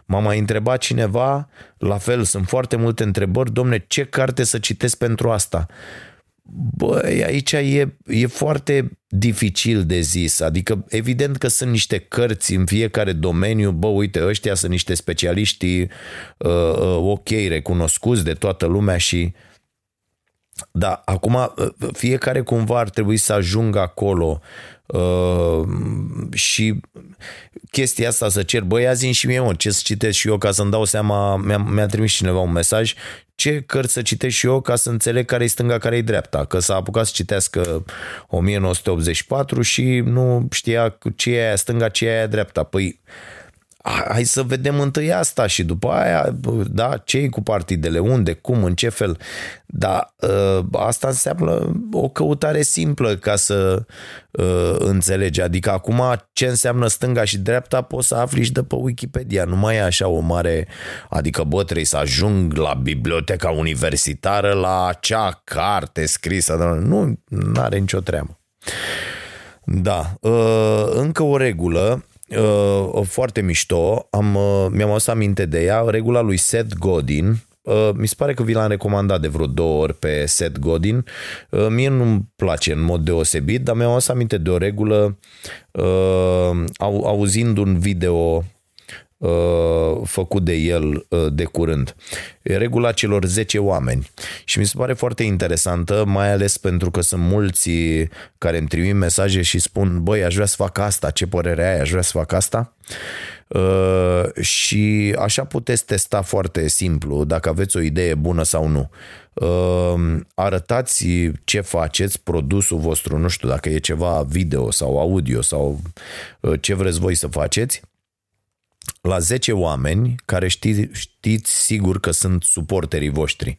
M-a mai întrebat cineva, la fel, sunt foarte multe întrebări, domne, ce carte să citesc pentru asta? Băi, aici e, e foarte dificil de zis, adică evident că sunt niște cărți în fiecare domeniu, bă, uite, ăștia sunt niște specialiști uh, uh, ok, recunoscuți de toată lumea și uh, Da, acum fiecare cumva ar trebui să ajungă acolo uh, și chestia asta să cer, băi, azi și mie, mă, ce să citesc și eu ca să-mi dau seama, mi-a, mi-a trimis cineva un mesaj, ce cărți să citesc și eu ca să înțeleg care e stânga, care e dreapta, că s-a apucat să citească 1984 și nu știa ce e aia stânga, ce e aia dreapta. Păi, hai să vedem întâi asta și după aia, da, ce cu partidele, unde, cum, în ce fel. Dar ă, asta înseamnă o căutare simplă ca să ă, înțelegi. Adică acum ce înseamnă stânga și dreapta poți să afli și de pe Wikipedia. Nu mai e așa o mare, adică bă, trebuie să ajung la biblioteca universitară la acea carte scrisă. Nu, nu are nicio treabă. Da, ă, încă o regulă uh, foarte mișto, am, uh, mi-am adus aminte de ea, regula lui Seth Godin, Uh, mi se pare că vi l-am recomandat de vreo două ori pe Seth Godin. Uh, mie nu-mi place în mod deosebit, dar mi-am adus aminte de o regulă uh, au, auzind un video Uh, făcut de el uh, de curând. Regula celor 10 oameni. Și mi se pare foarte interesantă, mai ales pentru că sunt mulți care îmi trimit mesaje și spun, băi, aș vrea să fac asta, ce părere ai, aș vrea să fac asta. Uh, și așa puteți testa foarte simplu dacă aveți o idee bună sau nu. Uh, arătați ce faceți, produsul vostru, nu știu dacă e ceva video sau audio sau uh, ce vreți voi să faceți la 10 oameni care ști, știți sigur că sunt suporterii voștri.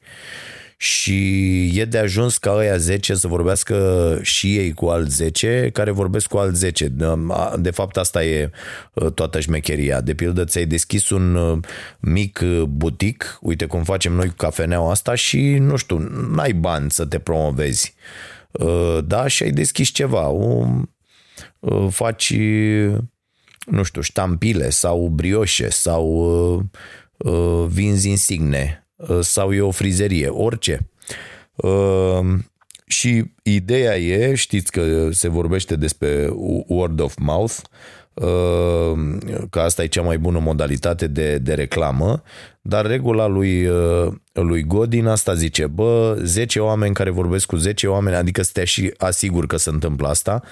Și e de ajuns ca ăia 10 să vorbească și ei cu alți 10 care vorbesc cu alți 10. De fapt asta e ă, toată șmecheria. De pildă ți-ai deschis un ă, mic butic, uite cum facem noi cu cafeneaua asta și nu știu, n-ai bani să te promovezi. Ă, da, și ai deschis ceva. O, faci nu știu, ștampile sau brioșe sau uh, uh, vinzi insigne uh, sau e o frizerie, orice. Uh, și ideea e, știți că se vorbește despre word of mouth, uh, că asta e cea mai bună modalitate de, de reclamă, dar regula lui, uh, lui Godin asta zice, bă, 10 oameni care vorbesc cu 10 oameni, adică să te și asigur că se întâmplă asta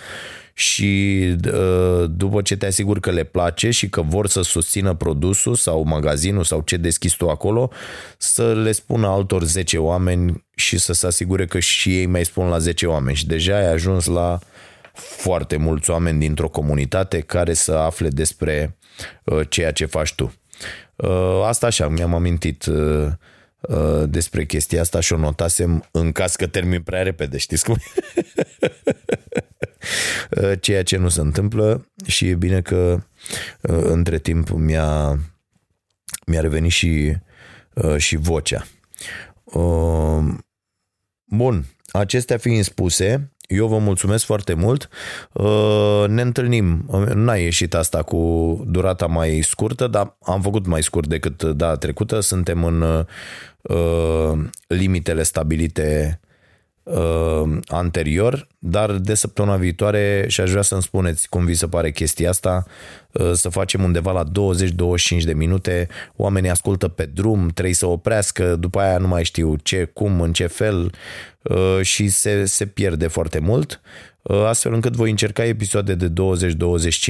și uh, după ce te asiguri că le place și că vor să susțină produsul sau magazinul sau ce deschizi tu acolo, să le spună altor 10 oameni și să se asigure că și ei mai spun la 10 oameni și deja ai ajuns la foarte mulți oameni dintr-o comunitate care să afle despre uh, ceea ce faci tu. Uh, asta așa, mi-am amintit despre chestia asta și o notasem în caz că termin prea repede, știți cum? (laughs) Uh, ceea ce nu se întâmplă și e bine că uh, între timp mi-a, mi-a revenit și, uh, și vocea. Bun, acestea fiind spuse, eu vă mulțumesc foarte mult. Ne întâlnim. N-a ieșit asta cu durata mai scurtă, dar am făcut mai scurt decât data trecută. Suntem în limitele stabilite uh, anterior, dar de săptămâna viitoare și aș vrea să-mi spuneți cum vi se pare chestia asta, uh, să facem undeva la 20-25 de minute, oamenii ascultă pe drum, trebuie să oprească, după aia nu mai știu ce, cum, în ce fel uh, și se, se pierde foarte mult. Uh, astfel încât voi încerca episoade de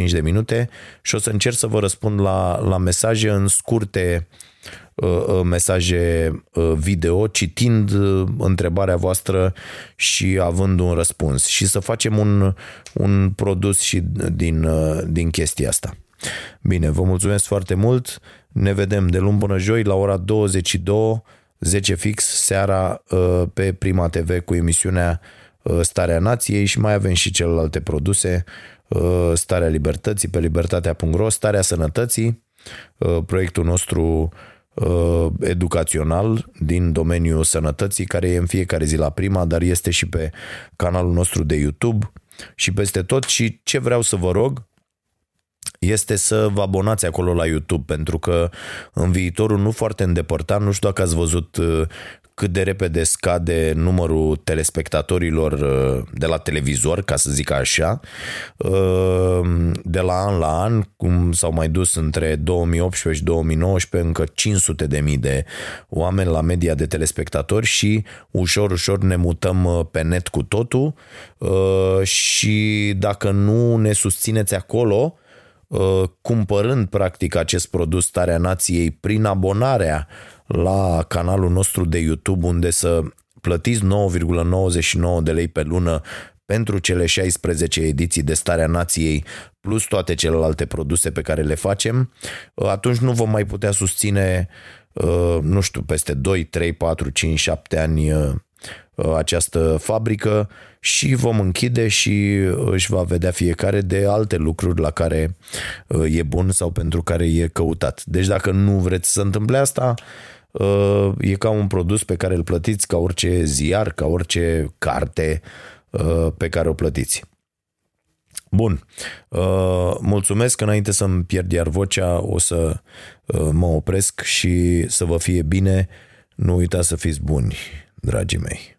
20-25 de minute și o să încerc să vă răspund la, la mesaje în scurte uh, Uh, uh, mesaje uh, video, citind întrebarea voastră și având un răspuns și să facem un, un produs și din, din chestia asta. Bine, vă mulțumesc foarte mult. Ne vedem de luni până joi la ora 22, 10 fix, seara pe Prima TV cu emisiunea Starea Nației și mai avem și celelalte produse, Starea Libertății pe libertatea.ro, Starea Sănătății, proiectul nostru Uh, educațional din domeniul sănătății, care e în fiecare zi la prima, dar este și pe canalul nostru de YouTube și peste tot. Și ce vreau să vă rog este să vă abonați acolo la YouTube, pentru că în viitorul nu foarte îndepărtat, nu știu dacă ați văzut uh, cât de repede scade numărul telespectatorilor uh, de la televizor, ca să zic așa, uh, de la an la an, cum s-au mai dus între 2018 și 2019 încă 500 de mii de oameni la media de telespectatori și ușor, ușor ne mutăm uh, pe net cu totul și dacă nu ne susțineți acolo, cumpărând practic acest produs Starea Nației prin abonarea la canalul nostru de YouTube unde să plătiți 9,99 de lei pe lună pentru cele 16 ediții de Starea Nației plus toate celelalte produse pe care le facem, atunci nu vom mai putea susține, uh, nu știu, peste 2, 3, 4, 5, 7 ani uh, această fabrică și vom închide și își va vedea fiecare de alte lucruri la care uh, e bun sau pentru care e căutat. Deci dacă nu vreți să întâmple asta, Uh, e ca un produs pe care îl plătiți ca orice ziar, ca orice carte uh, pe care o plătiți. Bun, uh, mulțumesc înainte să-mi pierd iar vocea, o să mă opresc și să vă fie bine. Nu uitați să fiți buni, dragii mei.